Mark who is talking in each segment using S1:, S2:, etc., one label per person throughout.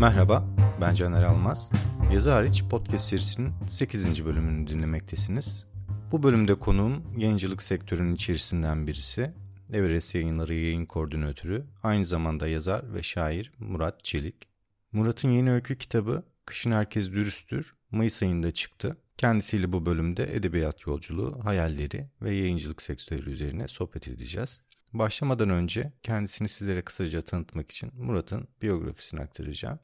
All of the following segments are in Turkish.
S1: Merhaba, ben Caner Almaz. Yazı hariç podcast serisinin 8. bölümünü dinlemektesiniz. Bu bölümde konuğum yayıncılık sektörünün içerisinden birisi. Everest Yayınları yayın koordinatörü, aynı zamanda yazar ve şair Murat Çelik. Murat'ın yeni öykü kitabı Kışın Herkes Dürüsttür Mayıs ayında çıktı. Kendisiyle bu bölümde edebiyat yolculuğu, hayalleri ve yayıncılık sektörü üzerine sohbet edeceğiz. Başlamadan önce kendisini sizlere kısaca tanıtmak için Murat'ın biyografisini aktaracağım.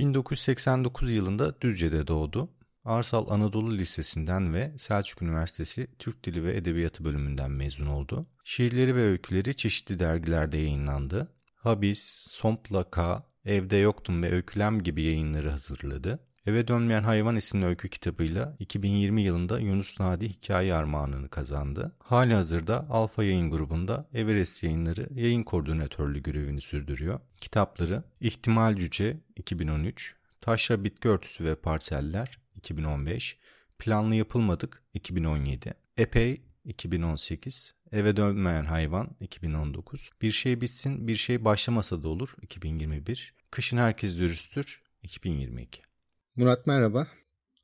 S1: 1989 yılında Düzce'de doğdu. Arsal Anadolu Lisesi'nden ve Selçuk Üniversitesi Türk Dili ve Edebiyatı bölümünden mezun oldu. Şiirleri ve öyküleri çeşitli dergilerde yayınlandı. Habis, Sompla K, Evde Yoktum ve Öykülem gibi yayınları hazırladı. Eve Dönmeyen Hayvan isimli öykü kitabıyla 2020 yılında Yunus Nadi Hikaye Armağanını kazandı. Hali hazırda Alfa Yayın grubunda Everest Yayınları yayın koordinatörlüğü görevini sürdürüyor. Kitapları İhtimal Cüce 2013, Taşra Bitki Örtüsü ve Parseller 2015, Planlı Yapılmadık 2017, Epey 2018, Eve Dönmeyen Hayvan 2019, Bir Şey Bitsin Bir Şey Başlamasa da Olur 2021, Kışın Herkes Dürüsttür 2022. Murat merhaba.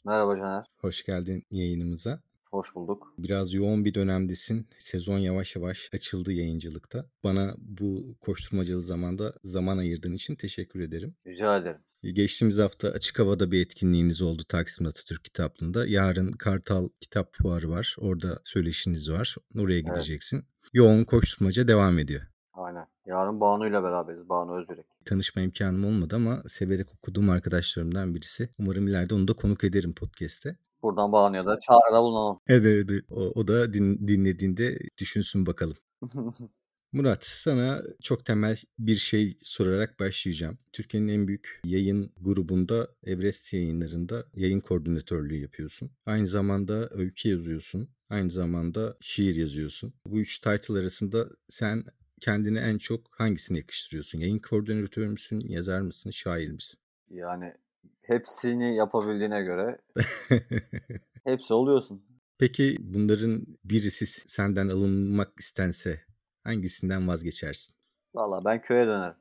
S2: Merhaba Caner.
S1: Hoş geldin yayınımıza.
S2: Hoş bulduk.
S1: Biraz yoğun bir dönemdesin. Sezon yavaş yavaş açıldı yayıncılıkta. Bana bu koşturmacalı zamanda zaman ayırdığın için teşekkür ederim.
S2: Rica ederim.
S1: Geçtiğimiz hafta açık havada bir etkinliğiniz oldu Taksim Atatürk Kitaplığı'nda. Yarın Kartal Kitap Fuarı var. Orada söyleşiniz var. Oraya gideceksin. Evet. Yoğun koşturmaca devam ediyor.
S2: Aynen. Yarın Banu ile beraberiz. Banu Özürek.
S1: Tanışma imkanım olmadı ama severek okuduğum arkadaşlarımdan birisi. Umarım ileride onu da konuk ederim podcast'te.
S2: Buradan Banu'ya da çağrıda bulunalım.
S1: Evet, evet. O, o da din, dinlediğinde düşünsün bakalım. Murat sana çok temel bir şey sorarak başlayacağım. Türkiye'nin en büyük yayın grubunda Everest yayınlarında yayın koordinatörlüğü yapıyorsun. Aynı zamanda öykü yazıyorsun. Aynı zamanda şiir yazıyorsun. Bu üç title arasında sen kendine en çok hangisini yakıştırıyorsun? Yayın koordinatörü müsün, yazar mısın, şair misin?
S2: Yani hepsini yapabildiğine göre hepsi oluyorsun.
S1: Peki bunların birisi senden alınmak istense hangisinden vazgeçersin?
S2: Valla ben köye dönerim.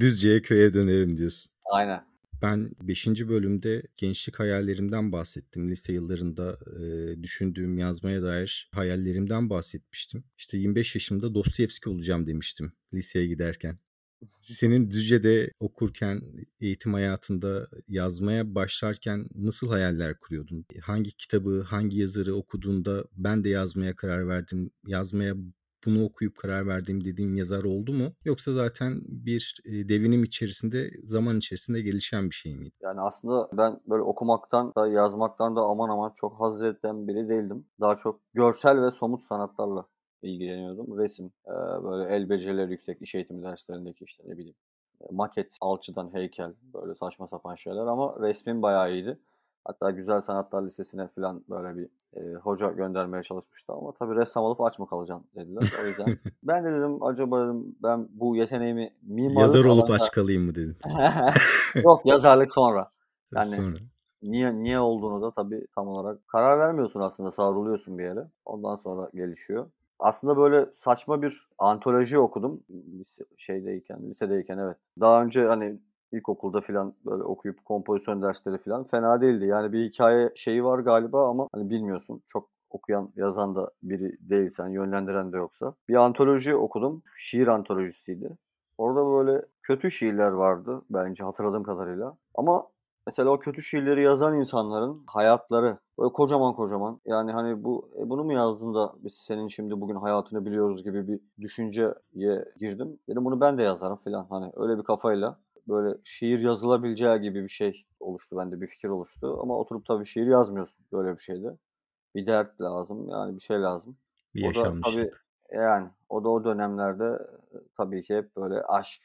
S1: Düzce'ye köye dönerim diyorsun.
S2: Aynen.
S1: Ben 5. bölümde gençlik hayallerimden bahsettim. Lise yıllarında e, düşündüğüm yazmaya dair hayallerimden bahsetmiştim. İşte 25 yaşımda Dostoyevski olacağım demiştim liseye giderken. Senin Düzce'de okurken, eğitim hayatında yazmaya başlarken nasıl hayaller kuruyordun? Hangi kitabı, hangi yazarı okuduğunda ben de yazmaya karar verdim, yazmaya bunu okuyup karar verdiğim dediğin yazar oldu mu? Yoksa zaten bir devinim içerisinde, zaman içerisinde gelişen bir şey miydi?
S2: Yani aslında ben böyle okumaktan da yazmaktan da aman aman çok haz eden biri değildim. Daha çok görsel ve somut sanatlarla ilgileniyordum. Resim, böyle el becerileri yüksek iş eğitimi derslerindeki işte ne bileyim maket, alçıdan heykel böyle saçma sapan şeyler ama resmin bayağı iyiydi. Hatta Güzel Sanatlar Lisesi'ne falan böyle bir e, hoca göndermeye çalışmıştı ama tabii ressam olup aç mı kalacaksın dediler. O yüzden ben de dedim acaba dedim ben bu yeteneğimi mimarlık
S1: Yazar olup alanda... aç kalayım mı dedin?
S2: Yok yazarlık sonra. Yani sonra. niye niye olduğunu da tabii tam olarak karar vermiyorsun aslında savruluyorsun bir yere. Ondan sonra gelişiyor. Aslında böyle saçma bir antoloji okudum şeydeyken, lisedeyken evet. Daha önce hani ilkokulda filan böyle okuyup kompozisyon dersleri filan fena değildi. Yani bir hikaye şeyi var galiba ama hani bilmiyorsun. Çok okuyan, yazan da biri değilsen, yönlendiren de yoksa. Bir antoloji okudum. Şiir antolojisiydi. Orada böyle kötü şiirler vardı bence hatırladığım kadarıyla. Ama mesela o kötü şiirleri yazan insanların hayatları böyle kocaman kocaman. Yani hani bu e, bunu mu yazdın da biz senin şimdi bugün hayatını biliyoruz gibi bir düşünceye girdim. Dedim bunu ben de yazarım filan. Hani öyle bir kafayla böyle şiir yazılabileceği gibi bir şey oluştu bende bir fikir oluştu ama oturup tabii şiir yazmıyorsun böyle bir şeyde. Bir dert lazım yani bir şey lazım.
S1: Bir yaşanmışlık.
S2: tabii yani o da o dönemlerde tabii ki hep böyle aşk,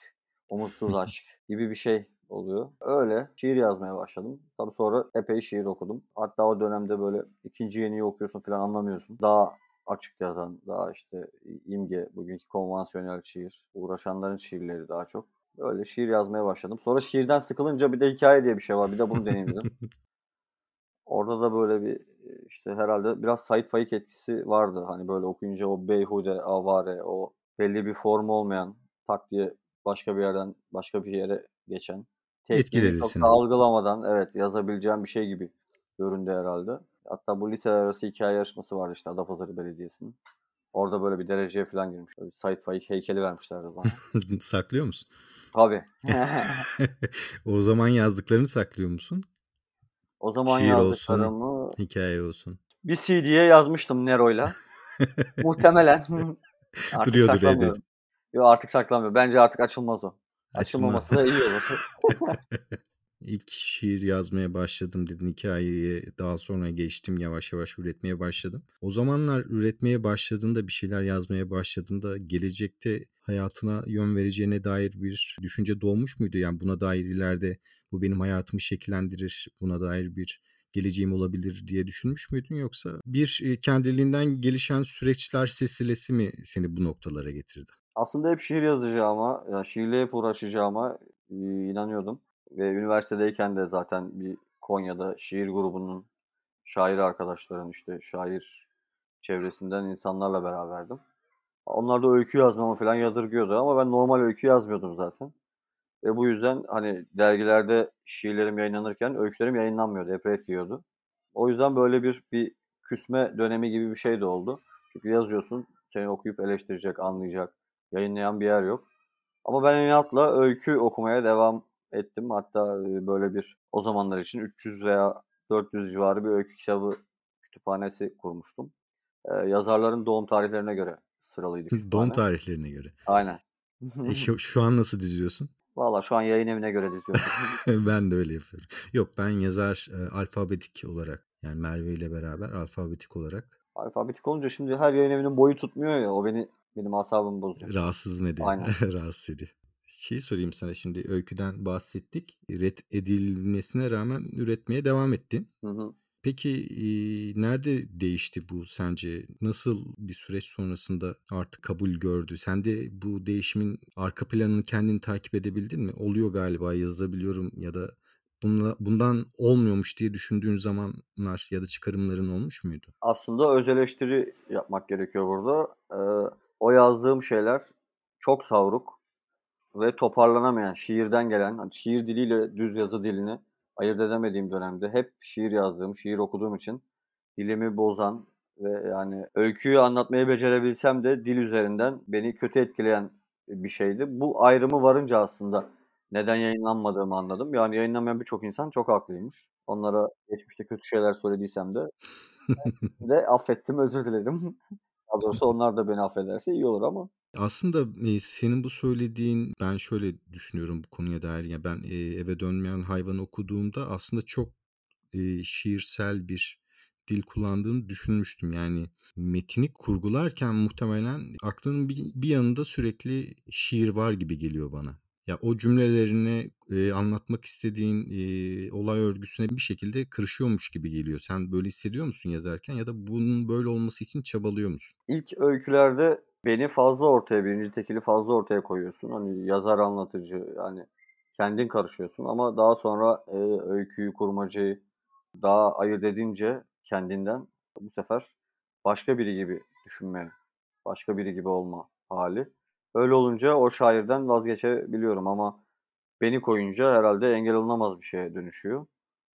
S2: umutsuz aşk gibi bir şey oluyor. Öyle şiir yazmaya başladım. Tabii sonra epey şiir okudum. Hatta o dönemde böyle ikinci yeniyi okuyorsun falan anlamıyorsun. Daha açık yazan, daha işte imge, bugünkü konvansiyonel şiir, uğraşanların şiirleri daha çok. Öyle şiir yazmaya başladım. Sonra şiirden sıkılınca bir de hikaye diye bir şey var. Bir de bunu deneyim dedim. Orada da böyle bir işte herhalde biraz Said Faik etkisi vardı. Hani böyle okuyunca o beyhude, avare, o belli bir formu olmayan tak diye başka bir yerden başka bir yere geçen,
S1: Etkiledi
S2: çok da algılamadan evet yazabileceğim bir şey gibi göründü herhalde. Hatta bu liseler arası hikaye yarışması vardı işte Adapazarı Belediyesi'nin. Orada böyle bir dereceye falan girmiş. Böyle Sait Faik heykeli vermişlerdi bana.
S1: Saklıyor musun?
S2: Tabii.
S1: o zaman yazdıklarını saklıyor musun?
S2: O zaman
S1: Şiir
S2: yazdıklarımı
S1: olsun, hikaye olsun.
S2: bir CD'ye yazmıştım Nero'yla. Muhtemelen. artık
S1: Duruyordur evde.
S2: saklamıyorum. Yok artık saklamıyor. Bence artık açılmaz o. Açılmaması da iyi olur.
S1: İlk şiir yazmaya başladım dedin hikayeye daha sonra geçtim yavaş yavaş üretmeye başladım. O zamanlar üretmeye başladığında bir şeyler yazmaya başladığında gelecekte hayatına yön vereceğine dair bir düşünce doğmuş muydu? Yani buna dair ileride bu benim hayatımı şekillendirir, buna dair bir geleceğim olabilir diye düşünmüş müydün yoksa bir e, kendiliğinden gelişen süreçler silsilesi mi seni bu noktalara getirdi?
S2: Aslında hep şiir yazacağıma, yani şiirle hep uğraşacağıma inanıyordum. Ve üniversitedeyken de zaten bir Konya'da şiir grubunun şair arkadaşların işte şair çevresinden insanlarla beraberdim. Onlar da öykü yazmamı falan yadırgıyordu ama ben normal öykü yazmıyordum zaten. Ve bu yüzden hani dergilerde şiirlerim yayınlanırken öykülerim yayınlanmıyordu. Hep yiyordu. O yüzden böyle bir bir küsme dönemi gibi bir şey de oldu. Çünkü yazıyorsun, seni okuyup eleştirecek, anlayacak, yayınlayan bir yer yok. Ama ben inatla öykü okumaya devam ettim. Hatta böyle bir o zamanlar için 300 veya 400 civarı bir öykü kitabı kütüphanesi kurmuştum. Ee, yazarların doğum tarihlerine göre sıralıydı kütüphane.
S1: Doğum tarihlerine göre.
S2: Aynen.
S1: E şu, şu an nasıl diziyorsun?
S2: Valla şu an yayın evine göre diziyorum.
S1: ben de öyle yapıyorum. Yok ben yazar e, alfabetik olarak yani Merve ile beraber alfabetik olarak
S2: Alfabetik olunca şimdi her yayın evinin boyu tutmuyor ya. O beni benim asabımı bozuyor.
S1: rahatsız mı ediyor?
S2: Aynen.
S1: Rahatsız ediyor. Şey sorayım sana şimdi öyküden bahsettik. Red edilmesine rağmen üretmeye devam ettin.
S2: Hı hı.
S1: Peki e, nerede değişti bu sence? Nasıl bir süreç sonrasında artık kabul gördü? Sen de bu değişimin arka planını kendin takip edebildin mi? Oluyor galiba yazabiliyorum ya da bunla, bundan olmuyormuş diye düşündüğün zamanlar ya da çıkarımların olmuş muydu?
S2: Aslında öz eleştiri yapmak gerekiyor burada. Ee, o yazdığım şeyler çok savruk ve toparlanamayan, şiirden gelen, hani şiir diliyle düz yazı dilini ayırt edemediğim dönemde hep şiir yazdığım, şiir okuduğum için dilimi bozan ve yani öyküyü anlatmayı becerebilsem de dil üzerinden beni kötü etkileyen bir şeydi. Bu ayrımı varınca aslında neden yayınlanmadığımı anladım. Yani yayınlamayan birçok insan çok haklıymış. Onlara geçmişte kötü şeyler söylediysem de de affettim, özür diledim. Daha doğrusu onlar da beni affederse iyi olur ama.
S1: Aslında senin bu söylediğin ben şöyle düşünüyorum bu konuya dair. Ya ben eve dönmeyen hayvan okuduğumda aslında çok şiirsel bir dil kullandığını düşünmüştüm. Yani metini kurgularken muhtemelen aklının bir, yanında sürekli şiir var gibi geliyor bana. Ya o cümlelerini e, anlatmak istediğin e, olay örgüsüne bir şekilde kırışıyormuş gibi geliyor. Sen böyle hissediyor musun yazarken ya da bunun böyle olması için çabalıyor musun?
S2: İlk öykülerde beni fazla ortaya, birinci tekili fazla ortaya koyuyorsun. Hani yazar anlatıcı yani kendin karışıyorsun ama daha sonra e, öyküyü, kurmacayı daha ayırt edince kendinden bu sefer başka biri gibi düşünme, başka biri gibi olma hali. Öyle olunca o şairden vazgeçebiliyorum ama beni koyunca herhalde engel olunamaz bir şeye dönüşüyor.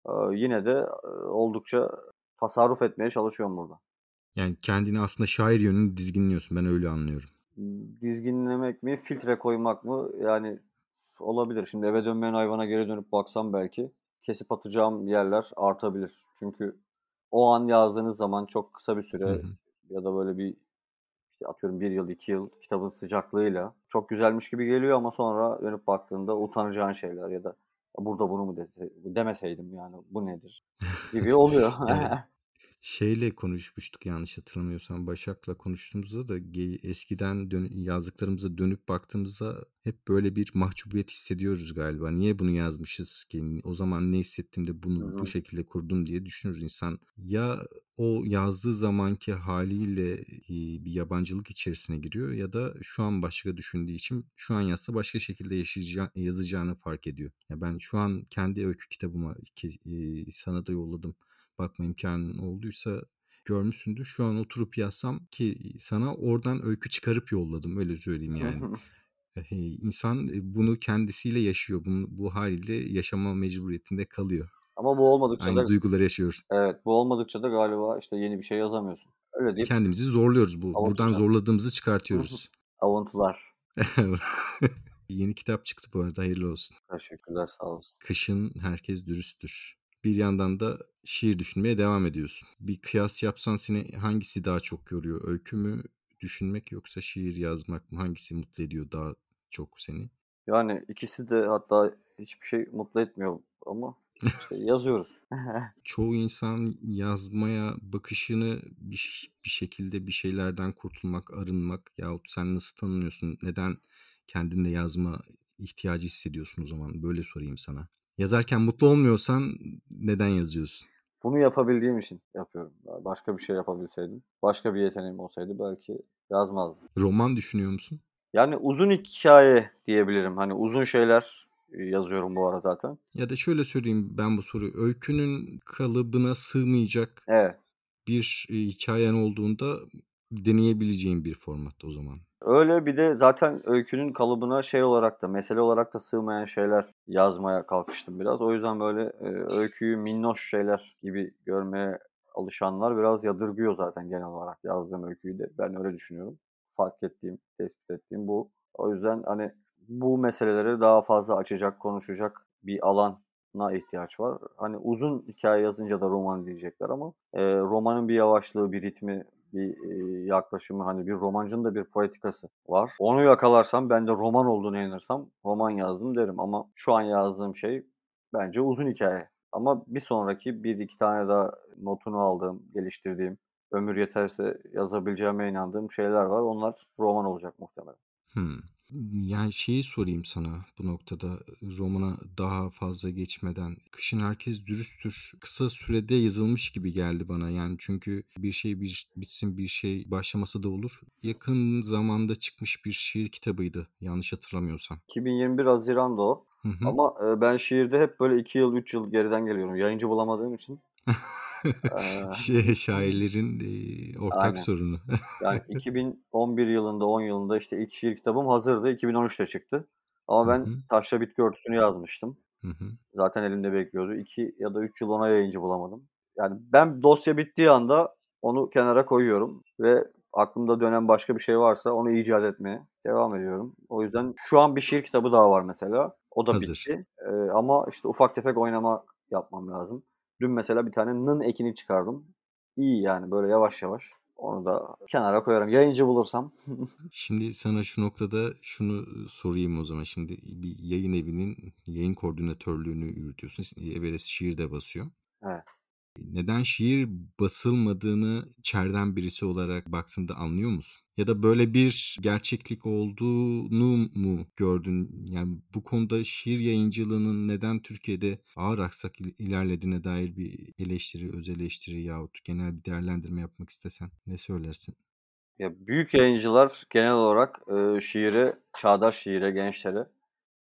S2: Ee, yine de oldukça tasarruf etmeye çalışıyorum burada.
S1: Yani kendini aslında şair yönünü dizginliyorsun. Ben öyle anlıyorum.
S2: Dizginlemek mi, filtre koymak mı? Yani olabilir. Şimdi eve dönmeyen hayvana geri dönüp baksam belki kesip atacağım yerler artabilir. Çünkü o an yazdığınız zaman çok kısa bir süre ya da böyle bir işte atıyorum bir yıl, iki yıl kitabın sıcaklığıyla çok güzelmiş gibi geliyor ama sonra dönüp baktığında utanacağın şeyler ya da burada bunu mu dese, demeseydim yani bu nedir gibi oluyor.
S1: Evet. Şeyle konuşmuştuk yanlış hatırlamıyorsam Başak'la konuştuğumuzda da eskiden dön- yazdıklarımıza dönüp baktığımızda hep böyle bir mahcubiyet hissediyoruz galiba. Niye bunu yazmışız ki? O zaman ne hissettim de bunu bu şekilde kurdum diye düşünür insan. Ya o yazdığı zamanki haliyle bir yabancılık içerisine giriyor ya da şu an başka düşündüğü için şu an yazsa başka şekilde yaşayacağı, yazacağını fark ediyor. Ya ben şu an kendi öykü kitabıma sana da yolladım bakma imkanın olduysa görmüşsündür. Şu an oturup yazsam ki sana oradan öykü çıkarıp yolladım öyle söyleyeyim yani. İnsan bunu kendisiyle yaşıyor. Bunu, bu haliyle yaşama mecburiyetinde kalıyor.
S2: Ama bu olmadıkça
S1: Aynı
S2: da
S1: duyguları yaşıyoruz.
S2: Evet, bu olmadıkça da galiba işte yeni bir şey yazamıyorsun. Öyle değil.
S1: Kendimizi zorluyoruz bu. Avuntular. Buradan zorladığımızı çıkartıyoruz.
S2: Avuntular.
S1: Yeni kitap çıktı bu arada hayırlı olsun.
S2: Teşekkürler sağ olasın.
S1: Kışın herkes dürüsttür. Bir yandan da şiir düşünmeye devam ediyorsun. Bir kıyas yapsan seni hangisi daha çok yoruyor? Öykü mü düşünmek yoksa şiir yazmak mı? Hangisi mutlu ediyor daha çok seni?
S2: Yani ikisi de hatta hiçbir şey mutlu etmiyor ama işte yazıyoruz.
S1: Çoğu insan yazmaya bakışını bir, bir şekilde bir şeylerden kurtulmak, arınmak yahut sen nasıl tanımlıyorsun? Neden kendinde yazma ihtiyacı hissediyorsun o zaman? Böyle sorayım sana. Yazarken mutlu olmuyorsan neden yazıyorsun?
S2: Bunu yapabildiğim için yapıyorum. Başka bir şey yapabilseydim, başka bir yeteneğim olsaydı belki yazmazdım.
S1: Roman düşünüyor musun?
S2: Yani uzun hikaye diyebilirim. Hani uzun şeyler yazıyorum bu ara zaten.
S1: Ya da şöyle söyleyeyim ben bu soruyu. Öykünün kalıbına sığmayacak
S2: evet.
S1: bir hikayen olduğunda deneyebileceğin bir format o zaman.
S2: Öyle bir de zaten öykünün kalıbına şey olarak da mesele olarak da sığmayan şeyler yazmaya kalkıştım biraz. O yüzden böyle e, öyküyü minnoş şeyler gibi görmeye alışanlar biraz yadırgıyor zaten genel olarak yazdığım öyküyü de. Ben öyle düşünüyorum. Fark ettiğim, tespit ettiğim bu. O yüzden hani bu meseleleri daha fazla açacak, konuşacak bir alana ihtiyaç var. Hani uzun hikaye yazınca da roman diyecekler ama e, romanın bir yavaşlığı, bir ritmi, bir yaklaşımı hani bir romancının da bir poetikası var. Onu yakalarsam ben de roman olduğunu inanırsam roman yazdım derim ama şu an yazdığım şey bence uzun hikaye. Ama bir sonraki bir iki tane daha notunu aldığım, geliştirdiğim, ömür yeterse yazabileceğime inandığım şeyler var. Onlar roman olacak muhtemelen.
S1: Hmm. Yani şeyi sorayım sana bu noktada romana daha fazla geçmeden. Kışın herkes dürüsttür. Kısa sürede yazılmış gibi geldi bana. Yani çünkü bir şey bir bitsin bir şey başlaması da olur. Yakın zamanda çıkmış bir şiir kitabıydı yanlış hatırlamıyorsam.
S2: 2021 Haziran'da o. Hı hı. Ama ben şiirde hep böyle 2 yıl 3 yıl geriden geliyorum. Yayıncı bulamadığım için.
S1: şey, şairlerin e, ortak Aynen. sorunu.
S2: yani 2011 yılında 10 yılında işte ilk şiir kitabım hazırdı. 2013'te çıktı. Ama ben Hı-hı. Taşla Bitki Örtüsü'nü yazmıştım. Hı-hı. Zaten elimde bekliyordu. 2 ya da 3 yıl ona yayıncı bulamadım. Yani ben dosya bittiği anda onu kenara koyuyorum ve aklımda dönen başka bir şey varsa onu icat etmeye devam ediyorum. O yüzden şu an bir şiir kitabı daha var mesela. O da Hazır. bitti. Ee, ama işte ufak tefek oynama yapmam lazım. Dün mesela bir tane nın ekini çıkardım. İyi yani böyle yavaş yavaş. Onu da kenara koyarım. Yayıncı bulursam.
S1: Şimdi sana şu noktada şunu sorayım o zaman. Şimdi bir yayın evinin yayın koordinatörlüğünü yürütüyorsun. Everest şiir de basıyor.
S2: Evet
S1: neden şiir basılmadığını içeriden birisi olarak baktığında anlıyor musun? Ya da böyle bir gerçeklik olduğunu mu gördün? Yani bu konuda şiir yayıncılığının neden Türkiye'de ağır aksak ilerlediğine dair bir eleştiri, öz eleştiri yahut genel bir değerlendirme yapmak istesen ne söylersin?
S2: Ya büyük yayıncılar genel olarak e, şiire, çağdaş şiire, gençlere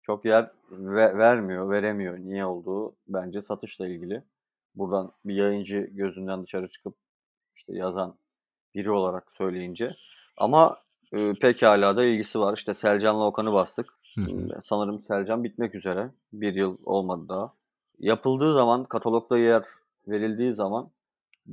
S2: çok yer ve, vermiyor, veremiyor. Niye olduğu bence satışla ilgili buradan bir yayıncı gözünden dışarı çıkıp işte yazan biri olarak söyleyince. Ama e, pekala da ilgisi var. İşte Selcan'la Okan'ı bastık. Hı hı. Sanırım Selcan bitmek üzere. Bir yıl olmadı daha. Yapıldığı zaman, katalogda yer verildiği zaman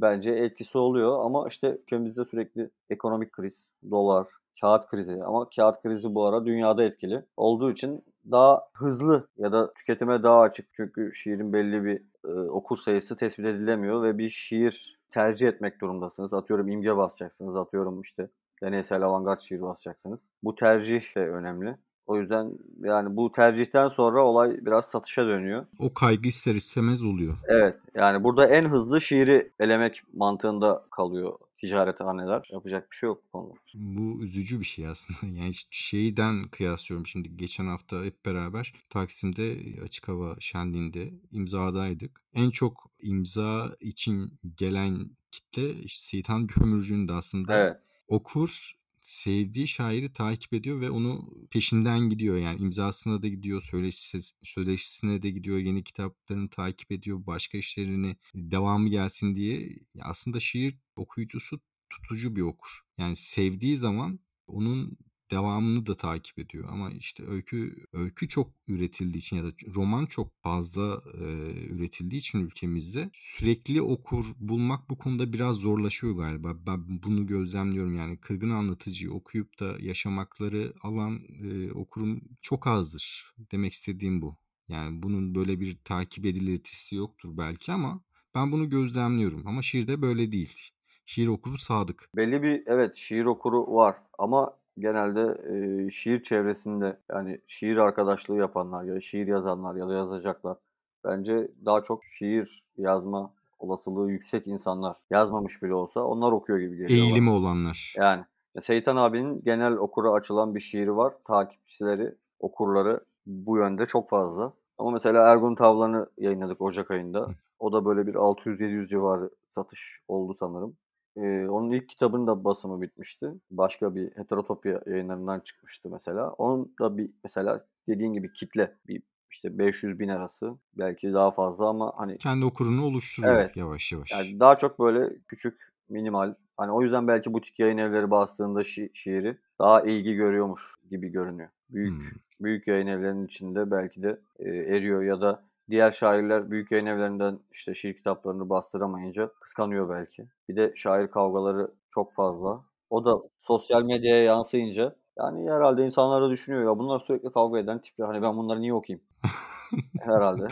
S2: bence etkisi oluyor. Ama işte ülkemizde sürekli ekonomik kriz, dolar, kağıt krizi ama kağıt krizi bu ara dünyada etkili olduğu için daha hızlı ya da tüketime daha açık. Çünkü şiirin belli bir e, okur sayısı tespit edilemiyor ve bir şiir tercih etmek durumdasınız. Atıyorum imge basacaksınız, atıyorum işte deneysel avantgard şiir basacaksınız. Bu tercih de önemli. O yüzden yani bu tercihten sonra olay biraz satışa dönüyor.
S1: O kaygı ister istemez oluyor.
S2: Evet. Yani burada en hızlı şiiri elemek mantığında kalıyor ticarethaneler. Yapacak bir şey yok bu konuda.
S1: Bu üzücü bir şey aslında. Yani şeyden kıyaslıyorum şimdi. Geçen hafta hep beraber Taksim'de açık hava şenliğinde imzadaydık. En çok imza için gelen kitle işte Seyitan Kömürcü'nün de aslında evet. okur sevdiği şairi takip ediyor ve onu peşinden gidiyor. Yani imzasına da gidiyor, söyleşisi, söyleşisine de gidiyor, yeni kitaplarını takip ediyor, başka işlerini devamı gelsin diye. Aslında şiir okuyucusu tutucu bir okur. Yani sevdiği zaman onun devamını da takip ediyor ama işte öykü öykü çok üretildiği için ya da roman çok fazla e, üretildiği için ülkemizde sürekli okur bulmak bu konuda biraz zorlaşıyor galiba. Ben bunu gözlemliyorum yani kırgın anlatıcıyı okuyup da yaşamakları alan e, okurum çok azdır. Demek istediğim bu. Yani bunun böyle bir takip edilitisi yoktur belki ama ben bunu gözlemliyorum ama şiirde böyle değil. Şiir okuru sadık.
S2: Belli bir evet şiir okuru var ama genelde e, şiir çevresinde yani şiir arkadaşlığı yapanlar ya da şiir yazanlar ya da yazacaklar bence daha çok şiir yazma olasılığı yüksek insanlar yazmamış bile olsa onlar okuyor gibi geliyor.
S1: Eğilimi olanlar.
S2: Yani Seyitan abinin genel okura açılan bir şiiri var. Takipçileri, okurları bu yönde çok fazla. Ama mesela Ergun Tavlan'ı yayınladık Ocak ayında. O da böyle bir 600-700 civarı satış oldu sanırım. Ee, onun ilk kitabının da basımı bitmişti. Başka bir heterotopya yayınlarından çıkmıştı mesela. Onun da bir mesela dediğin gibi kitle bir işte 500 bin arası belki daha fazla ama hani
S1: kendi okurunu oluşturuyor evet, yavaş yavaş.
S2: Yani daha çok böyle küçük minimal hani o yüzden belki butik yayın evleri bastığında şi- şiiri daha ilgi görüyormuş gibi görünüyor. Büyük hmm. büyük yayın evlerinin içinde belki de e, eriyor ya da diğer şairler büyük yayın evlerinden işte şiir kitaplarını bastıramayınca kıskanıyor belki. Bir de şair kavgaları çok fazla. O da sosyal medyaya yansıyınca yani herhalde insanlar da düşünüyor ya bunlar sürekli kavga eden tipler. Hani ben bunları niye okuyayım? herhalde.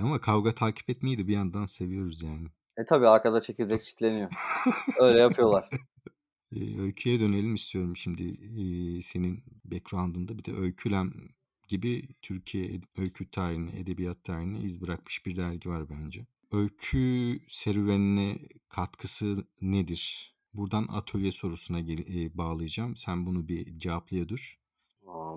S1: Ama kavga takip etmeyi de bir yandan seviyoruz yani.
S2: E tabi arkada çekirdek çitleniyor. Öyle yapıyorlar.
S1: öyküye dönelim istiyorum şimdi senin background'ında bir de öykülem gibi Türkiye öykü tarihine, edebiyat tarihine iz bırakmış bir dergi var bence. Öykü serüvenine katkısı nedir? Buradan atölye sorusuna gel- bağlayacağım. Sen bunu bir cevaplaya dur.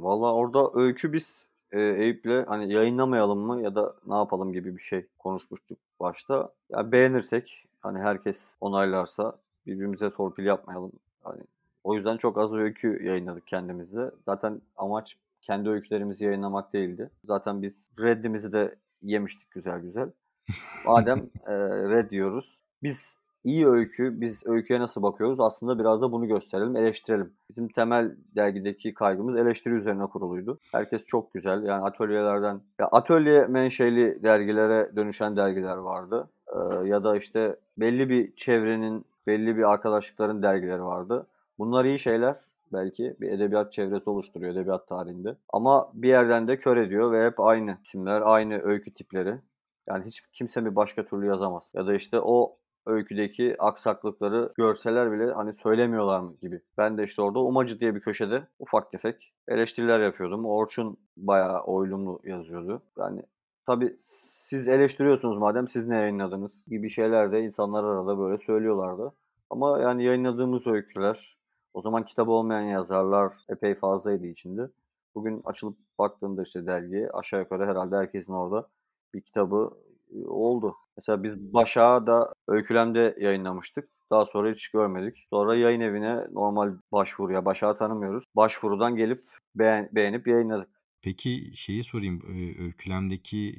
S2: Valla orada öykü biz e, Eyüp'le hani yayınlamayalım mı ya da ne yapalım gibi bir şey konuşmuştuk başta. Ya beğenirsek hani herkes onaylarsa birbirimize torpil yapmayalım. Hani o yüzden çok az öykü yayınladık kendimizde. Zaten amaç kendi öykülerimizi yayınlamak değildi. Zaten biz reddimizi de yemiştik güzel güzel. Madem e, red diyoruz. Biz iyi öykü, biz öyküye nasıl bakıyoruz? Aslında biraz da bunu gösterelim, eleştirelim. Bizim temel dergideki kaygımız eleştiri üzerine kuruluydu. Herkes çok güzel. Yani atölyelerden, ya atölye menşeli dergilere dönüşen dergiler vardı. Ee, ya da işte belli bir çevrenin, belli bir arkadaşlıkların dergileri vardı. Bunlar iyi şeyler belki bir edebiyat çevresi oluşturuyor edebiyat tarihinde. Ama bir yerden de kör ediyor ve hep aynı isimler, aynı öykü tipleri. Yani hiç kimse bir başka türlü yazamaz. Ya da işte o öyküdeki aksaklıkları görseler bile hani söylemiyorlar mı gibi. Ben de işte orada Umacı diye bir köşede ufak tefek eleştiriler yapıyordum. Orçun bayağı oylumlu yazıyordu. Yani tabii siz eleştiriyorsunuz madem siz ne yayınladınız gibi şeyler de insanlar arada böyle söylüyorlardı. Ama yani yayınladığımız öyküler o zaman kitabı olmayan yazarlar epey fazlaydı içinde. Bugün açılıp baktığında işte dergiye aşağı yukarı herhalde herkesin orada bir kitabı oldu. Mesela biz Başak'a da Öykülem'de yayınlamıştık. Daha sonra hiç görmedik. Sonra yayın evine normal başvuruya, Başak'ı tanımıyoruz. Başvurudan gelip beğen, beğenip yayınladık.
S1: Peki şeyi sorayım. Öykülem'deki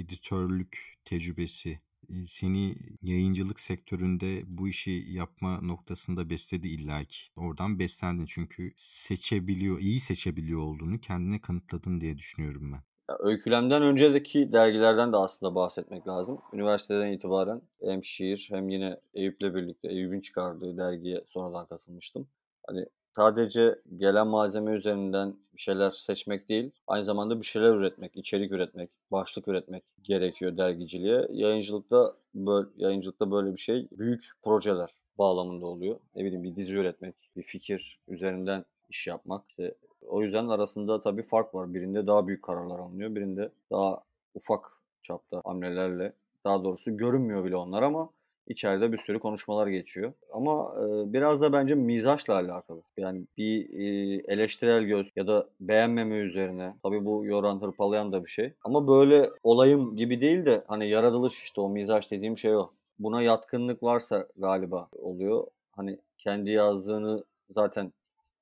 S1: editörlük tecrübesi seni yayıncılık sektöründe bu işi yapma noktasında besledi illaki. Oradan beslendin çünkü seçebiliyor, iyi seçebiliyor olduğunu kendine kanıtladın diye düşünüyorum ben.
S2: Ya, öykülemden önceki dergilerden de aslında bahsetmek lazım. Üniversiteden itibaren hem şiir hem yine Eyüp'le birlikte Eyüp'ün çıkardığı dergiye sonradan katılmıştım. Hani sadece gelen malzeme üzerinden bir şeyler seçmek değil, aynı zamanda bir şeyler üretmek, içerik üretmek, başlık üretmek gerekiyor dergiciliğe. Yayıncılıkta böyle, yayıncılıkta böyle bir şey büyük projeler bağlamında oluyor. Ne bileyim bir dizi üretmek, bir fikir üzerinden iş yapmak. İşte o yüzden arasında tabii fark var. Birinde daha büyük kararlar alınıyor, birinde daha ufak çapta hamlelerle daha doğrusu görünmüyor bile onlar ama içeride bir sürü konuşmalar geçiyor. Ama e, biraz da bence mizaçla alakalı. Yani bir e, eleştirel göz ya da beğenmeme üzerine. Tabii bu yoran hırpalayan da bir şey. Ama böyle olayım gibi değil de hani yaratılış işte o mizaç dediğim şey o. Buna yatkınlık varsa galiba oluyor. Hani kendi yazdığını zaten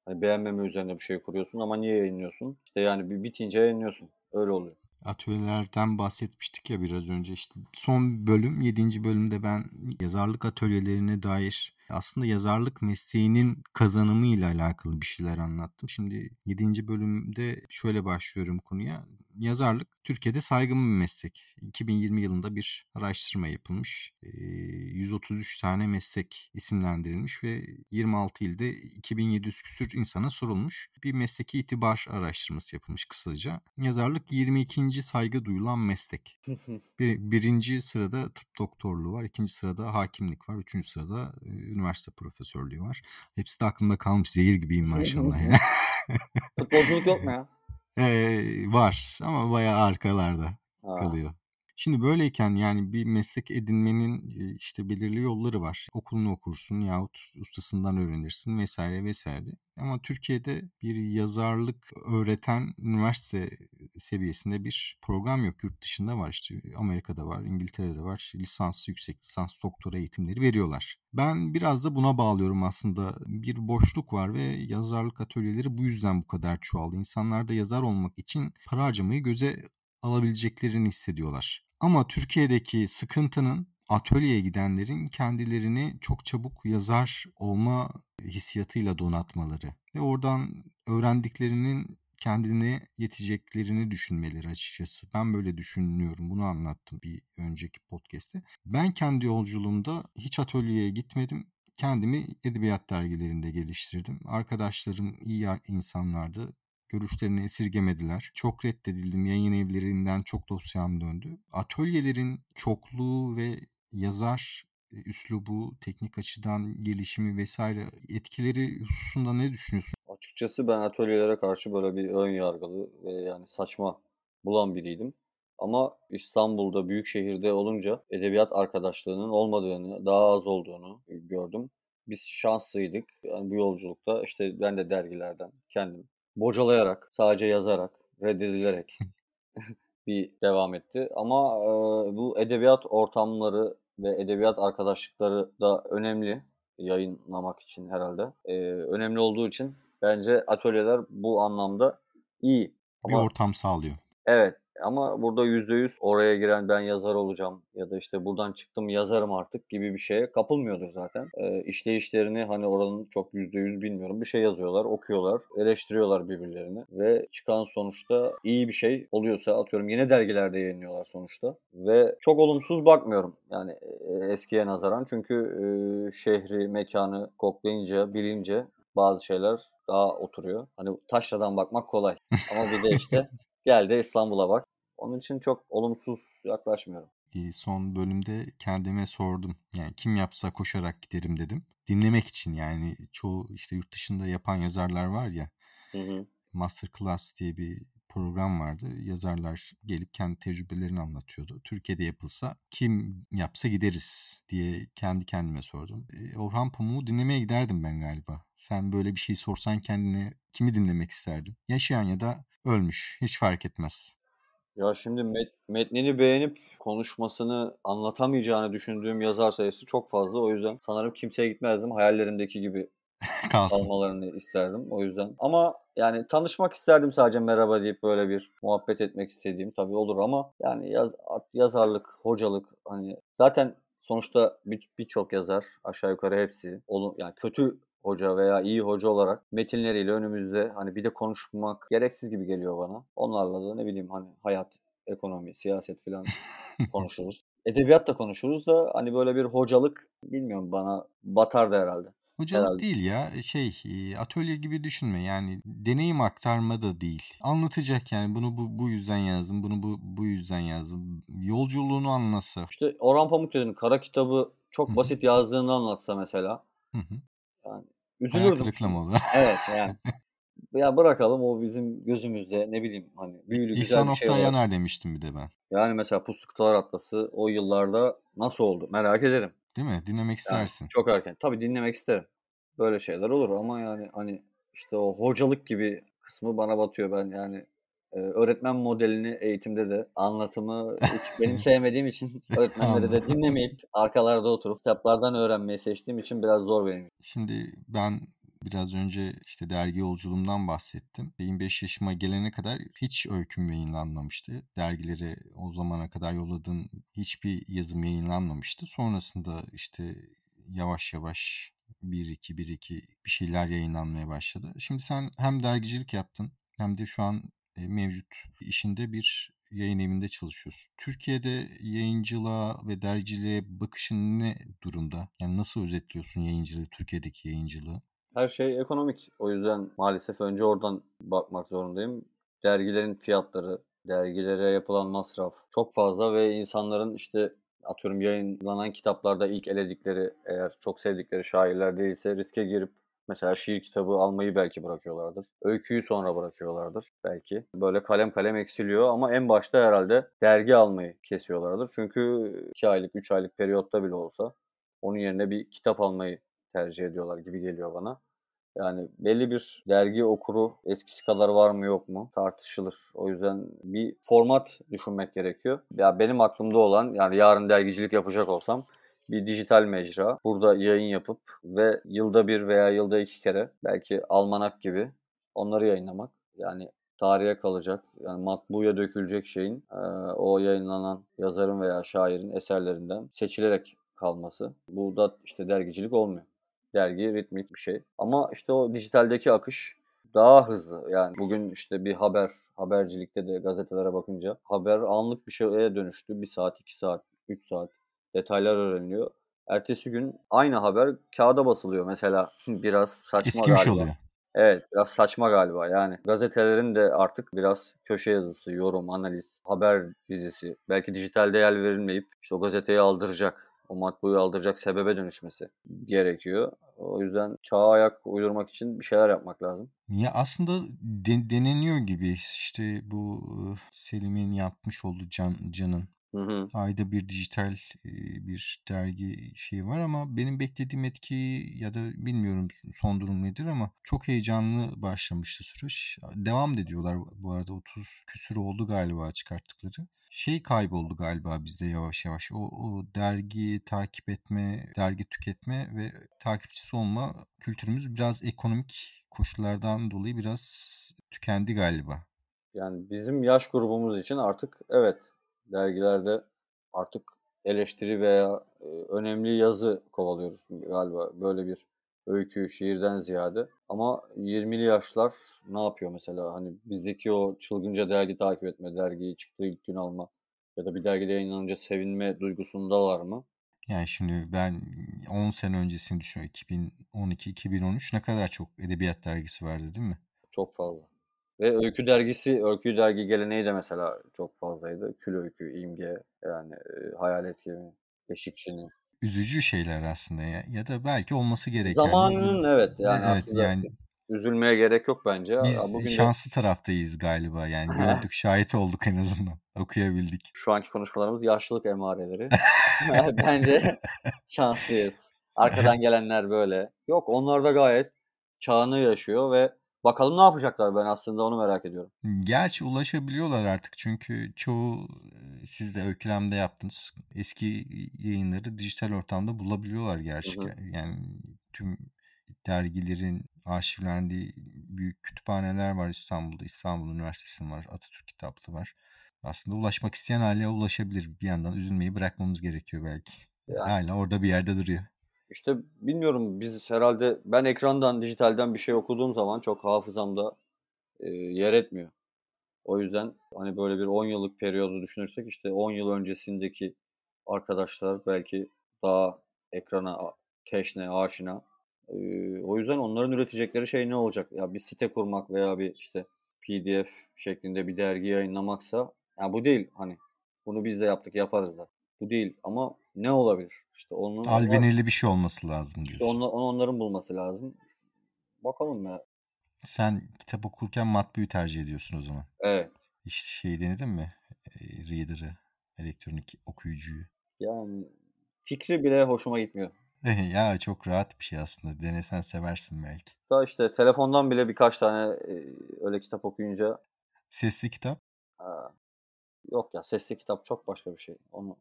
S2: hani beğenmeme üzerine bir şey kuruyorsun ama niye yayınlıyorsun? İşte yani bir bitince yayınlıyorsun. Öyle oluyor
S1: atölyelerden bahsetmiştik ya biraz önce işte son bölüm 7. bölümde ben yazarlık atölyelerine dair aslında yazarlık mesleğinin kazanımıyla alakalı bir şeyler anlattım. Şimdi 7. bölümde şöyle başlıyorum konuya. Yazarlık Türkiye'de saygın bir meslek. 2020 yılında bir araştırma yapılmış. 133 tane meslek isimlendirilmiş ve 26 ilde 2700 küsür insana sorulmuş. Bir mesleki itibar araştırması yapılmış kısaca. Yazarlık 22. saygı duyulan meslek. Bir, birinci sırada tıp doktorluğu var. ikinci sırada hakimlik var. Üçüncü sırada üniversite profesörlüğü var. Hepsi de aklımda kalmış. Zehir gibiyim maşallah ya.
S2: Futbolculuk yok mu ya?
S1: Ee, var ama bayağı arkalarda ha. kalıyor. Şimdi böyleyken yani bir meslek edinmenin işte belirli yolları var. Okulunu okursun yahut ustasından öğrenirsin vesaire vesaire. Ama Türkiye'de bir yazarlık öğreten üniversite seviyesinde bir program yok. Yurt dışında var işte Amerika'da var, İngiltere'de var. Lisans, yüksek lisans, doktora eğitimleri veriyorlar. Ben biraz da buna bağlıyorum aslında. Bir boşluk var ve yazarlık atölyeleri bu yüzden bu kadar çoğaldı. İnsanlar da yazar olmak için para harcamayı göze alabileceklerini hissediyorlar. Ama Türkiye'deki sıkıntının atölyeye gidenlerin kendilerini çok çabuk yazar olma hissiyatıyla donatmaları ve oradan öğrendiklerinin kendine yeteceklerini düşünmeleri açıkçası. Ben böyle düşünüyorum. Bunu anlattım bir önceki podcast'te. Ben kendi yolculuğumda hiç atölyeye gitmedim. Kendimi edebiyat dergilerinde geliştirdim. Arkadaşlarım iyi insanlardı görüşlerini esirgemediler. Çok reddedildim. Yayın evlerinden çok dosyam döndü. Atölyelerin çokluğu ve yazar e, üslubu, teknik açıdan gelişimi vesaire etkileri hususunda ne düşünüyorsun?
S2: Açıkçası ben atölyelere karşı böyle bir ön yargılı ve yani saçma bulan biriydim. Ama İstanbul'da büyük şehirde olunca edebiyat arkadaşlığının olmadığını, daha az olduğunu gördüm. Biz şanslıydık. Yani bu yolculukta işte ben de dergilerden kendim bocalayarak, sadece yazarak, reddedilerek bir devam etti. Ama e, bu edebiyat ortamları ve edebiyat arkadaşlıkları da önemli yayınlamak için herhalde. E, önemli olduğu için bence atölyeler bu anlamda iyi.
S1: Ama, bir ortam sağlıyor.
S2: Evet ama burada %100 oraya giren ben yazar olacağım ya da işte buradan çıktım yazarım artık gibi bir şeye kapılmıyordur zaten. E, işleyişlerini hani oranın çok %100 bilmiyorum. Bir şey yazıyorlar, okuyorlar, eleştiriyorlar birbirlerini ve çıkan sonuçta iyi bir şey oluyorsa atıyorum yine dergilerde yayınlıyorlar sonuçta ve çok olumsuz bakmıyorum yani eskiye nazaran çünkü e, şehri, mekanı koklayınca, bilince bazı şeyler daha oturuyor. Hani taşradan bakmak kolay. Ama bir de işte Gel de İstanbul'a bak. Onun için çok olumsuz yaklaşmıyorum.
S1: Son bölümde kendime sordum. Yani kim yapsa koşarak giderim dedim. Dinlemek için yani çoğu işte yurt dışında yapan yazarlar var ya. Hı hı. Masterclass diye bir program vardı. Yazarlar gelip kendi tecrübelerini anlatıyordu. Türkiye'de yapılsa kim yapsa gideriz diye kendi kendime sordum. E, Orhan Pamuk'u dinlemeye giderdim ben galiba. Sen böyle bir şey sorsan kendine kimi dinlemek isterdin? Yaşayan ya da ölmüş. Hiç fark etmez.
S2: Ya şimdi met, metnini beğenip konuşmasını anlatamayacağını düşündüğüm yazar sayısı çok fazla. O yüzden sanırım kimseye gitmezdim. Hayallerimdeki gibi Kalsın. kalmalarını isterdim o yüzden. Ama yani tanışmak isterdim sadece merhaba deyip böyle bir muhabbet etmek istediğim tabii olur ama yani yaz, yazarlık, hocalık hani zaten sonuçta birçok bir yazar aşağı yukarı hepsi olum yani kötü hoca veya iyi hoca olarak metinleriyle önümüzde hani bir de konuşmak gereksiz gibi geliyor bana. Onlarla da ne bileyim hani hayat, ekonomi, siyaset falan konuşuruz. Edebiyat da konuşuruz da hani böyle bir hocalık bilmiyorum bana batardı herhalde.
S1: Hocalık herhalde. değil ya şey atölye gibi düşünme yani deneyim aktarma da değil. Anlatacak yani bunu bu, bu yüzden yazdım bunu bu, bu yüzden yazdım. Yolculuğunu anlatsa.
S2: İşte Orhan Pamuk dedin kara kitabı çok basit yazdığını anlatsa mesela. Yani üzülürdüm.
S1: Mı oldu?
S2: Evet yani. ya bırakalım o bizim gözümüzde ne bileyim hani büyülü güzel
S1: İhsan
S2: bir şey
S1: var. Yanar demiştim bir de ben.
S2: Yani mesela Puslu Kıtalar Atlası o yıllarda nasıl oldu merak ederim.
S1: Değil mi? Dinlemek istersin.
S2: Yani çok erken. Tabii dinlemek isterim. Böyle şeyler olur ama yani hani işte o hocalık gibi kısmı bana batıyor ben yani e, öğretmen modelini eğitimde de anlatımı hiç benim sevmediğim için öğretmenleri de dinlemeyip arkalarda oturup kitaplardan öğrenmeyi seçtiğim için biraz zor benim.
S1: Şimdi ben Biraz önce işte dergi yolculuğumdan bahsettim. 25 yaşıma gelene kadar hiç öyküm yayınlanmamıştı. Dergilere o zamana kadar yolladığım hiçbir yazım yayınlanmamıştı. Sonrasında işte yavaş yavaş 1-2 1-2 bir şeyler yayınlanmaya başladı. Şimdi sen hem dergicilik yaptın hem de şu an e, mevcut işinde bir yayın evinde çalışıyorsun. Türkiye'de yayıncılığa ve dergiciliğe bakışın ne durumda? Yani nasıl özetliyorsun yayıncılığı, Türkiye'deki yayıncılığı?
S2: Her şey ekonomik. O yüzden maalesef önce oradan bakmak zorundayım. Dergilerin fiyatları, dergilere yapılan masraf çok fazla ve insanların işte atıyorum yayınlanan kitaplarda ilk eledikleri eğer çok sevdikleri şairler değilse riske girip Mesela şiir kitabı almayı belki bırakıyorlardır. Öyküyü sonra bırakıyorlardır belki. Böyle kalem kalem eksiliyor ama en başta herhalde dergi almayı kesiyorlardır. Çünkü 2 aylık 3 aylık periyotta bile olsa onun yerine bir kitap almayı tercih ediyorlar gibi geliyor bana. Yani belli bir dergi okuru eskisi kadar var mı yok mu tartışılır. O yüzden bir format düşünmek gerekiyor. Ya benim aklımda olan yani yarın dergicilik yapacak olsam bir dijital mecra. Burada yayın yapıp ve yılda bir veya yılda iki kere belki almanak gibi onları yayınlamak. Yani tarihe kalacak, yani matbuya dökülecek şeyin e, o yayınlanan yazarın veya şairin eserlerinden seçilerek kalması. Bu da işte dergicilik olmuyor. Dergi ritmik bir şey. Ama işte o dijitaldeki akış daha hızlı. Yani bugün işte bir haber, habercilikte de gazetelere bakınca haber anlık bir şeye dönüştü. Bir saat, iki saat, üç saat detaylar öğreniliyor. Ertesi gün aynı haber kağıda basılıyor mesela. biraz saçma Eskimiş galiba. oluyor. Evet biraz saçma galiba yani. Gazetelerin de artık biraz köşe yazısı, yorum, analiz, haber dizisi belki dijital değer verilmeyip işte o gazeteyi aldıracak, o matbuyu aldıracak sebebe dönüşmesi gerekiyor. O yüzden çağa ayak uydurmak için bir şeyler yapmak lazım.
S1: Ya aslında de, deneniyor gibi işte bu Selim'in yapmış olduğu Can Can'ın Hı hı. Ayda bir dijital bir dergi şeyi var ama benim beklediğim etki ya da bilmiyorum son durum nedir ama çok heyecanlı başlamıştı süreç. Devam ediyorlar bu arada 30 küsür oldu galiba çıkarttıkları. Şey kayboldu galiba bizde yavaş yavaş. O, o dergi takip etme, dergi tüketme ve takipçisi olma kültürümüz biraz ekonomik koşullardan dolayı biraz tükendi galiba.
S2: Yani bizim yaş grubumuz için artık evet dergilerde artık eleştiri veya e, önemli yazı kovalıyoruz galiba böyle bir öykü, şiirden ziyade. Ama 20'li yaşlar ne yapıyor mesela? Hani bizdeki o çılgınca dergi takip etme, dergiyi çıktığı ilk gün alma ya da bir dergide yayınlanınca sevinme duygusundalar mı?
S1: Yani şimdi ben 10 sene öncesini düşünüyorum. 2012-2013 ne kadar çok edebiyat dergisi vardı değil mi?
S2: Çok fazla. Ve öykü dergisi, öykü dergi geleneği de mesela çok fazlaydı. Kül öykü, imge, yani e, hayalet gemi, eşikçinin.
S1: Üzücü şeyler aslında ya. Ya da belki olması gereken.
S2: Zamanının evet yani evet, aslında yani, üzülmeye gerek yok bence.
S1: Biz Bugün şanslı de... taraftayız galiba yani gördük şahit olduk en azından okuyabildik.
S2: Şu anki konuşmalarımız yaşlılık emareleri. bence şanslıyız. Arkadan gelenler böyle. Yok onlar da gayet çağını yaşıyor ve Bakalım ne yapacaklar ben aslında onu merak ediyorum.
S1: Gerçi ulaşabiliyorlar artık çünkü çoğu siz de Öykülem'de yaptınız. Eski yayınları dijital ortamda bulabiliyorlar gerçekten. Yani tüm dergilerin arşivlendiği büyük kütüphaneler var İstanbul'da. İstanbul Üniversitesi'nin var. Atatürk Kitaplı var. Aslında ulaşmak isteyen hala ulaşabilir. Bir yandan üzülmeyi bırakmamız gerekiyor belki. Yani. Hala orada bir yerde duruyor.
S2: İşte bilmiyorum biz herhalde ben ekrandan, dijitalden bir şey okuduğum zaman çok hafızamda e, yer etmiyor. O yüzden hani böyle bir 10 yıllık periyodu düşünürsek işte 10 yıl öncesindeki arkadaşlar belki daha ekrana teşne, aşina. E, o yüzden onların üretecekleri şey ne olacak? Ya bir site kurmak veya bir işte PDF şeklinde bir dergi yayınlamaksa yani bu değil hani bunu biz de yaptık yaparız da. Bu değil ama ne olabilir? İşte onun
S1: Albineli bir şey olması lazım diyorsun.
S2: İşte onu, onu onların bulması lazım. Bakalım ya.
S1: Sen kitap okurken matbuyu tercih ediyorsun o zaman.
S2: Evet.
S1: Hiç şey denedin mi? E, reader'ı, elektronik okuyucuyu.
S2: Yani fikri bile hoşuma gitmiyor.
S1: ya çok rahat bir şey aslında. Denesen seversin belki.
S2: Daha işte telefondan bile birkaç tane e, öyle kitap okuyunca.
S1: Sesli kitap?
S2: Ha. Yok ya sesli kitap çok başka bir şey. Onu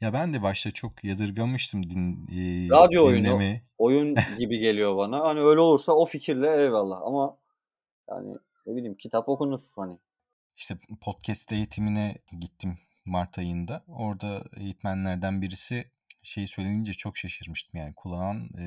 S1: ya ben de başta çok yadırgamıştım din,
S2: e, Radyo oyunu, oyun gibi geliyor bana. Hani öyle olursa o fikirle eyvallah ama yani ne bileyim kitap okunur hani.
S1: İşte podcast eğitimine gittim Mart ayında. Orada eğitmenlerden birisi şey söylenince çok şaşırmıştım. Yani kulağın e,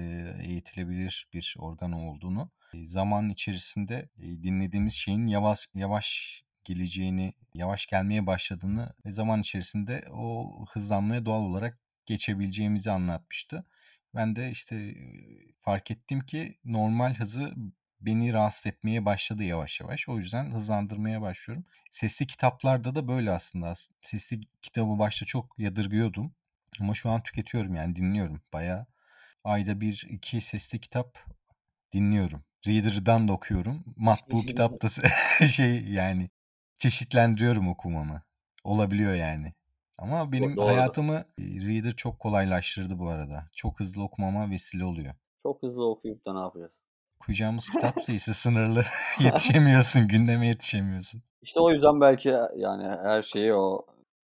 S1: eğitilebilir bir organ olduğunu. E, zaman içerisinde e, dinlediğimiz şeyin yavaş yavaş geleceğini, yavaş gelmeye başladığını ve zaman içerisinde o hızlanmaya doğal olarak geçebileceğimizi anlatmıştı. Ben de işte fark ettim ki normal hızı beni rahatsız etmeye başladı yavaş yavaş. O yüzden hızlandırmaya başlıyorum. Sesli kitaplarda da böyle aslında. Sesli kitabı başta çok yadırgıyordum. Ama şu an tüketiyorum yani dinliyorum. Baya ayda bir iki sesli kitap dinliyorum. Reader'dan da okuyorum. Matbu kitap da şey yani çeşitlendiriyorum okumamı. Olabiliyor yani. Ama benim Doğru. hayatımı Reader çok kolaylaştırdı bu arada. Çok hızlı okumama vesile oluyor.
S2: Çok hızlı okuyup da ne yapacağız?
S1: Okuyacağımız kitap sayısı sınırlı. yetişemiyorsun, gündeme yetişemiyorsun.
S2: İşte o yüzden belki yani her şeyi o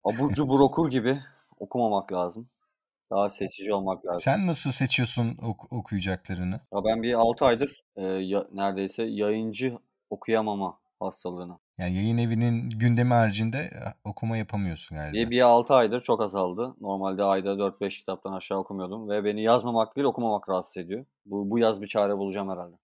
S2: abur cubur okur gibi okumamak lazım. Daha seçici olmak lazım.
S1: Sen nasıl seçiyorsun ok- okuyacaklarını?
S2: Ya ben bir 6 aydır e, ya, neredeyse yayıncı okuyamama hastalığına.
S1: Yani yayın evinin gündemi haricinde okuma yapamıyorsun galiba.
S2: Bir, bir 6 aydır çok azaldı. Normalde ayda 4-5 kitaptan aşağı okumuyordum ve beni yazmamak değil okumamak rahatsız ediyor. Bu, bu yaz bir çare bulacağım herhalde.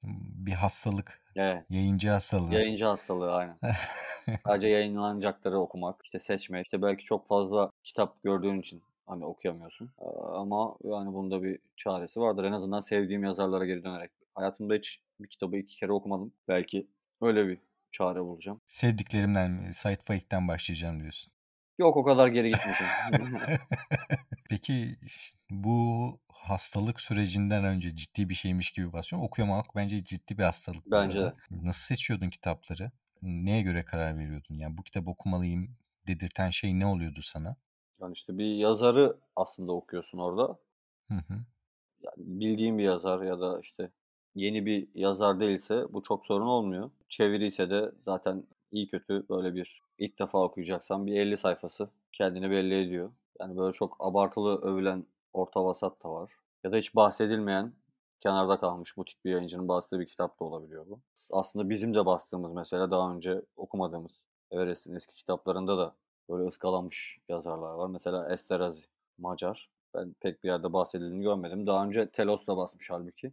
S1: Bir hastalık.
S2: Evet.
S1: Yayıncı hastalığı.
S2: Yayıncı hastalığı aynen. Sadece yayınlanacakları okumak, işte seçme, işte belki çok fazla kitap gördüğün için hani okuyamıyorsun. Ama yani bunda bir çaresi vardır. En azından sevdiğim yazarlara geri dönerek. Hayatımda hiç bir kitabı iki kere okumadım. Belki öyle bir çare bulacağım.
S1: Sevdiklerimden mi? Said Faik'ten başlayacağım diyorsun.
S2: Yok o kadar geri gitmeyeceğim.
S1: Peki bu hastalık sürecinden önce ciddi bir şeymiş gibi basıyorum. Okuyamak bence ciddi bir hastalık.
S2: Bence de.
S1: Nasıl seçiyordun kitapları? Neye göre karar veriyordun? Yani bu kitabı okumalıyım dedirten şey ne oluyordu sana?
S2: Yani işte bir yazarı aslında okuyorsun orada.
S1: Hı hı.
S2: Yani bildiğin bir yazar ya da işte yeni bir yazar değilse bu çok sorun olmuyor. Çeviri ise de zaten iyi kötü böyle bir ilk defa okuyacaksan bir 50 sayfası kendini belli ediyor. Yani böyle çok abartılı övülen orta vasat da var. Ya da hiç bahsedilmeyen kenarda kalmış butik bir yayıncının bastığı bir kitap da olabiliyor bu. Aslında bizim de bastığımız mesela daha önce okumadığımız Everest'in eski kitaplarında da böyle ıskalanmış yazarlar var. Mesela Esterhazy, Macar. Ben pek bir yerde bahsedildiğini görmedim. Daha önce Telos'la basmış halbuki.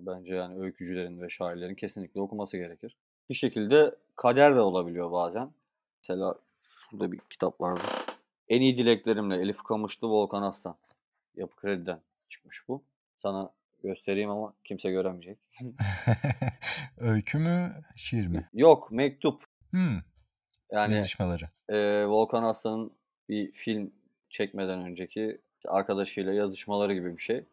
S2: Bence yani öykücülerin ve şairlerin kesinlikle okuması gerekir. Bir şekilde kader de olabiliyor bazen. Mesela burada bir kitap vardı. En iyi dileklerimle Elif Kamışlı Volkan Aslan. Yapı Kredi'den çıkmış bu. Sana göstereyim ama kimse göremeyecek.
S1: Öykü mü, şiir mi?
S2: Yok, mektup.
S1: Hmm. Yani yazışmaları.
S2: E, Volkan Aslan'ın bir film çekmeden önceki arkadaşıyla yazışmaları gibi bir şey.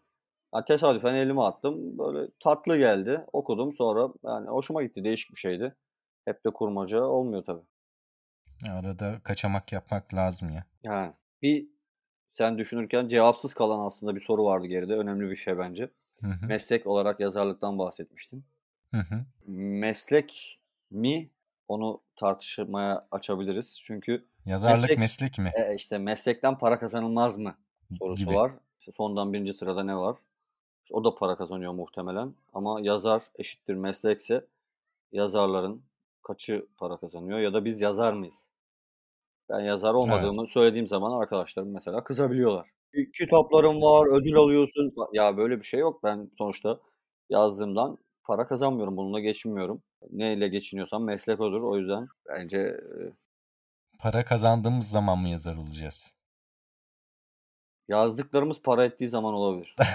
S2: Yani tesadüfen elime attım. Böyle tatlı geldi. Okudum sonra yani hoşuma gitti. Değişik bir şeydi. Hep de kurmaca olmuyor tabii.
S1: Arada kaçamak yapmak lazım ya.
S2: Yani bir sen düşünürken cevapsız kalan aslında bir soru vardı geride. Önemli bir şey bence.
S1: Hı hı.
S2: Meslek olarak yazarlıktan bahsetmiştin.
S1: Hı hı.
S2: Meslek mi onu tartışmaya açabiliriz. Çünkü
S1: yazarlık meslek, meslek mi?
S2: E, işte meslekten para kazanılmaz mı sorusu gibi. var. İşte sondan birinci sırada ne var? İşte o da para kazanıyor muhtemelen. Ama yazar eşittir meslekse yazarların kaçı para kazanıyor ya da biz yazar mıyız? Ben yazar olmadığımı evet. söylediğim zaman arkadaşlarım mesela kızabiliyorlar. Kitaplarım var, ödül alıyorsun. Ya böyle bir şey yok. Ben sonuçta yazdığımdan para kazanmıyorum. Bununla geçinmiyorum. Neyle geçiniyorsam meslek odur. O yüzden bence
S1: para kazandığımız zaman mı yazar olacağız?
S2: Yazdıklarımız para ettiği zaman olabilir.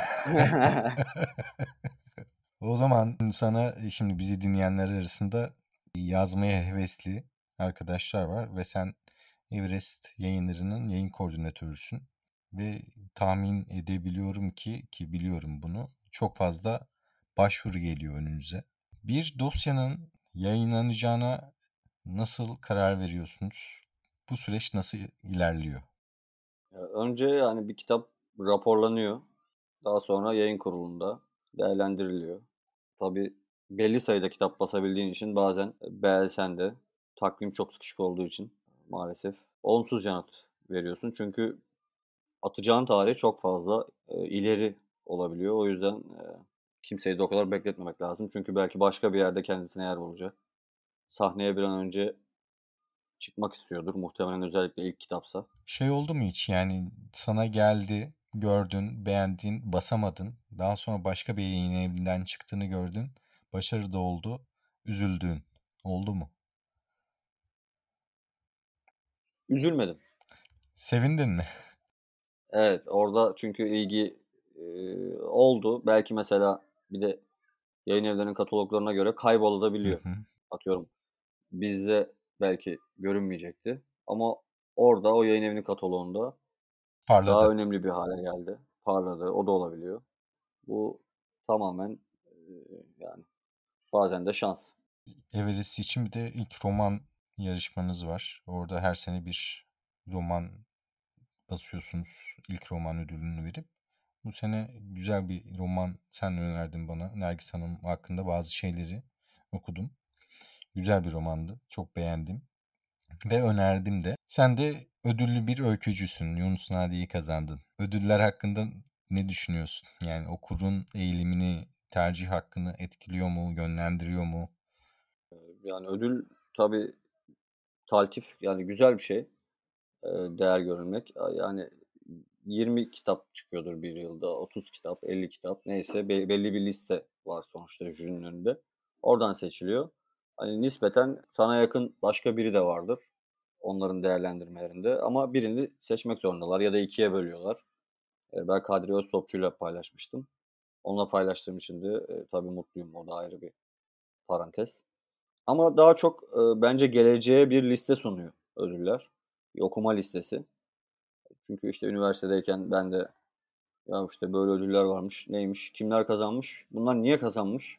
S1: o zaman sana şimdi bizi dinleyenler arasında yazmaya hevesli arkadaşlar var ve sen Everest yayınlarının yayın koordinatörüsün ve tahmin edebiliyorum ki ki biliyorum bunu çok fazla başvuru geliyor önünüze. Bir dosyanın yayınlanacağına nasıl karar veriyorsunuz? Bu süreç nasıl ilerliyor?
S2: Önce yani bir kitap raporlanıyor. Daha sonra yayın kurulunda değerlendiriliyor. Tabi belli sayıda kitap basabildiğin için bazen beğensen de takvim çok sıkışık olduğu için maalesef olumsuz yanıt veriyorsun. Çünkü atacağın tarih çok fazla e, ileri olabiliyor. O yüzden e, kimseyi de o kadar bekletmemek lazım. Çünkü belki başka bir yerde kendisine yer bulacak. Sahneye bir an önce çıkmak istiyordur. Muhtemelen özellikle ilk kitapsa.
S1: Şey oldu mu hiç yani sana geldi gördün, beğendin, basamadın. Daha sonra başka bir yayın evinden çıktığını gördün. Başarı da oldu. Üzüldün. Oldu mu?
S2: Üzülmedim.
S1: Sevindin mi?
S2: Evet orada çünkü ilgi e, oldu. Belki mesela bir de yayın evlerinin kataloglarına göre kaybolabiliyor. Hı hı. Atıyorum bizde belki görünmeyecekti. Ama orada o yayın evinin kataloğunda Parladı. daha önemli bir hale geldi. Parladı. O da olabiliyor. Bu tamamen yani bazen de şans.
S1: Everest için bir de ilk roman yarışmanız var. Orada her sene bir roman basıyorsunuz. ilk roman ödülünü verip. Bu sene güzel bir roman sen önerdin bana. Nergis Hanım hakkında bazı şeyleri okudum. Güzel bir romandı. Çok beğendim. Ve önerdim de. Sen de ödüllü bir öykücüsün. Yunus Nadi'yi kazandın. Ödüller hakkında ne düşünüyorsun? Yani okurun eğilimini, tercih hakkını etkiliyor mu, yönlendiriyor mu?
S2: Yani ödül tabii taltif yani güzel bir şey. Değer görülmek. Yani 20 kitap çıkıyordur bir yılda. 30 kitap, 50 kitap neyse belli bir liste var sonuçta jürinin önünde. Oradan seçiliyor. Hani nispeten sana yakın başka biri de vardır. Onların değerlendirmelerinde. Ama birini seçmek zorundalar ya da ikiye bölüyorlar. Ben Kadri Öztopçu'yla paylaşmıştım. Onunla paylaştığım için de tabii mutluyum. O da ayrı bir parantez. Ama daha çok bence geleceğe bir liste sunuyor ödüller. Bir okuma listesi. Çünkü işte üniversitedeyken ben de ya işte böyle ödüller varmış, neymiş, kimler kazanmış, bunlar niye kazanmış?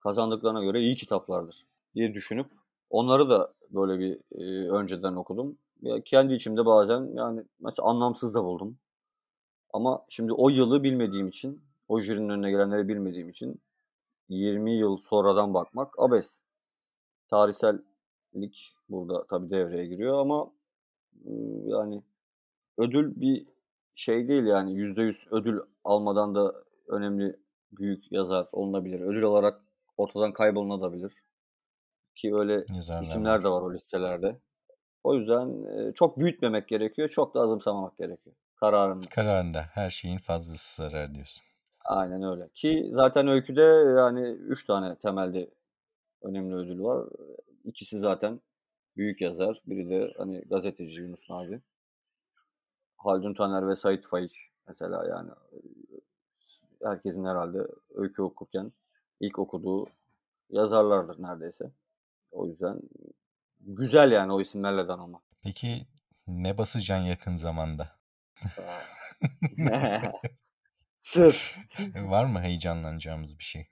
S2: Kazandıklarına göre iyi kitaplardır diye düşünüp onları da böyle bir e, önceden okudum. Ya kendi içimde bazen yani mesela anlamsız da buldum. Ama şimdi o yılı bilmediğim için, o jürinin önüne gelenleri bilmediğim için 20 yıl sonradan bakmak abes. Tarihsellik burada tabii devreye giriyor ama yani ödül bir şey değil yani yüzde yüz ödül almadan da önemli büyük yazar olunabilir. Ödül olarak ortadan kaybolunabilir. Ki öyle Yazarlar isimler var. de var o listelerde. O yüzden çok büyütmemek gerekiyor. Çok da azımsamamak gerekiyor. Kararında.
S1: Kararında. Her şeyin fazlası zarar diyorsun.
S2: Aynen öyle. Ki zaten öyküde yani 3 tane temelde önemli ödül var. İkisi zaten büyük yazar. Biri de hani gazeteci Yunus Nadi. Haldun Taner ve Sait Faik mesela yani herkesin herhalde öykü okurken ilk okuduğu yazarlardır neredeyse. O yüzden güzel yani o isimlerle danılmak.
S1: Peki ne basacaksın yakın zamanda?
S2: Sır.
S1: Var mı heyecanlanacağımız bir şey?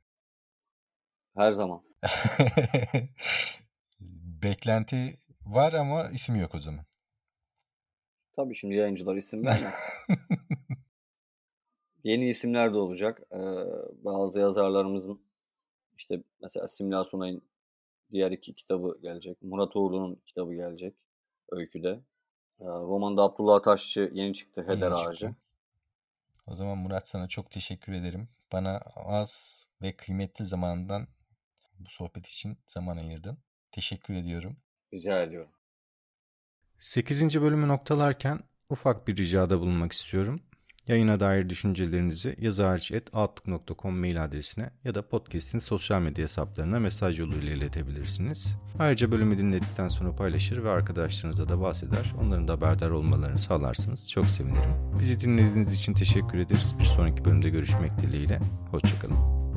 S2: Her zaman.
S1: Beklenti var ama isim yok o zaman.
S2: Tabii şimdi yayıncılar isim vermez. Yeni isimler de olacak. Ee, bazı yazarlarımızın işte mesela Simla Sunay'ın diğer iki kitabı gelecek. Murat Uğurlu'nun kitabı gelecek. Öyküde. Ee, romanda Abdullah Taşçı yeni çıktı. Heder yeni Ağacı. Çıktı.
S1: O zaman Murat sana çok teşekkür ederim. Bana az ve kıymetli zamandan bu sohbet için zaman ayırdın. Teşekkür ediyorum.
S2: Rica ediyorum.
S1: 8. bölümü noktalarken ufak bir ricada bulunmak istiyorum. Yayına dair düşüncelerinizi yazarci.outlook.com mail adresine ya da podcast'in sosyal medya hesaplarına mesaj yoluyla iletebilirsiniz. Ayrıca bölümü dinledikten sonra paylaşır ve arkadaşlarınıza da bahseder. Onların da haberdar olmalarını sağlarsınız. Çok sevinirim. Bizi dinlediğiniz için teşekkür ederiz. Bir sonraki bölümde görüşmek dileğiyle. Hoşçakalın.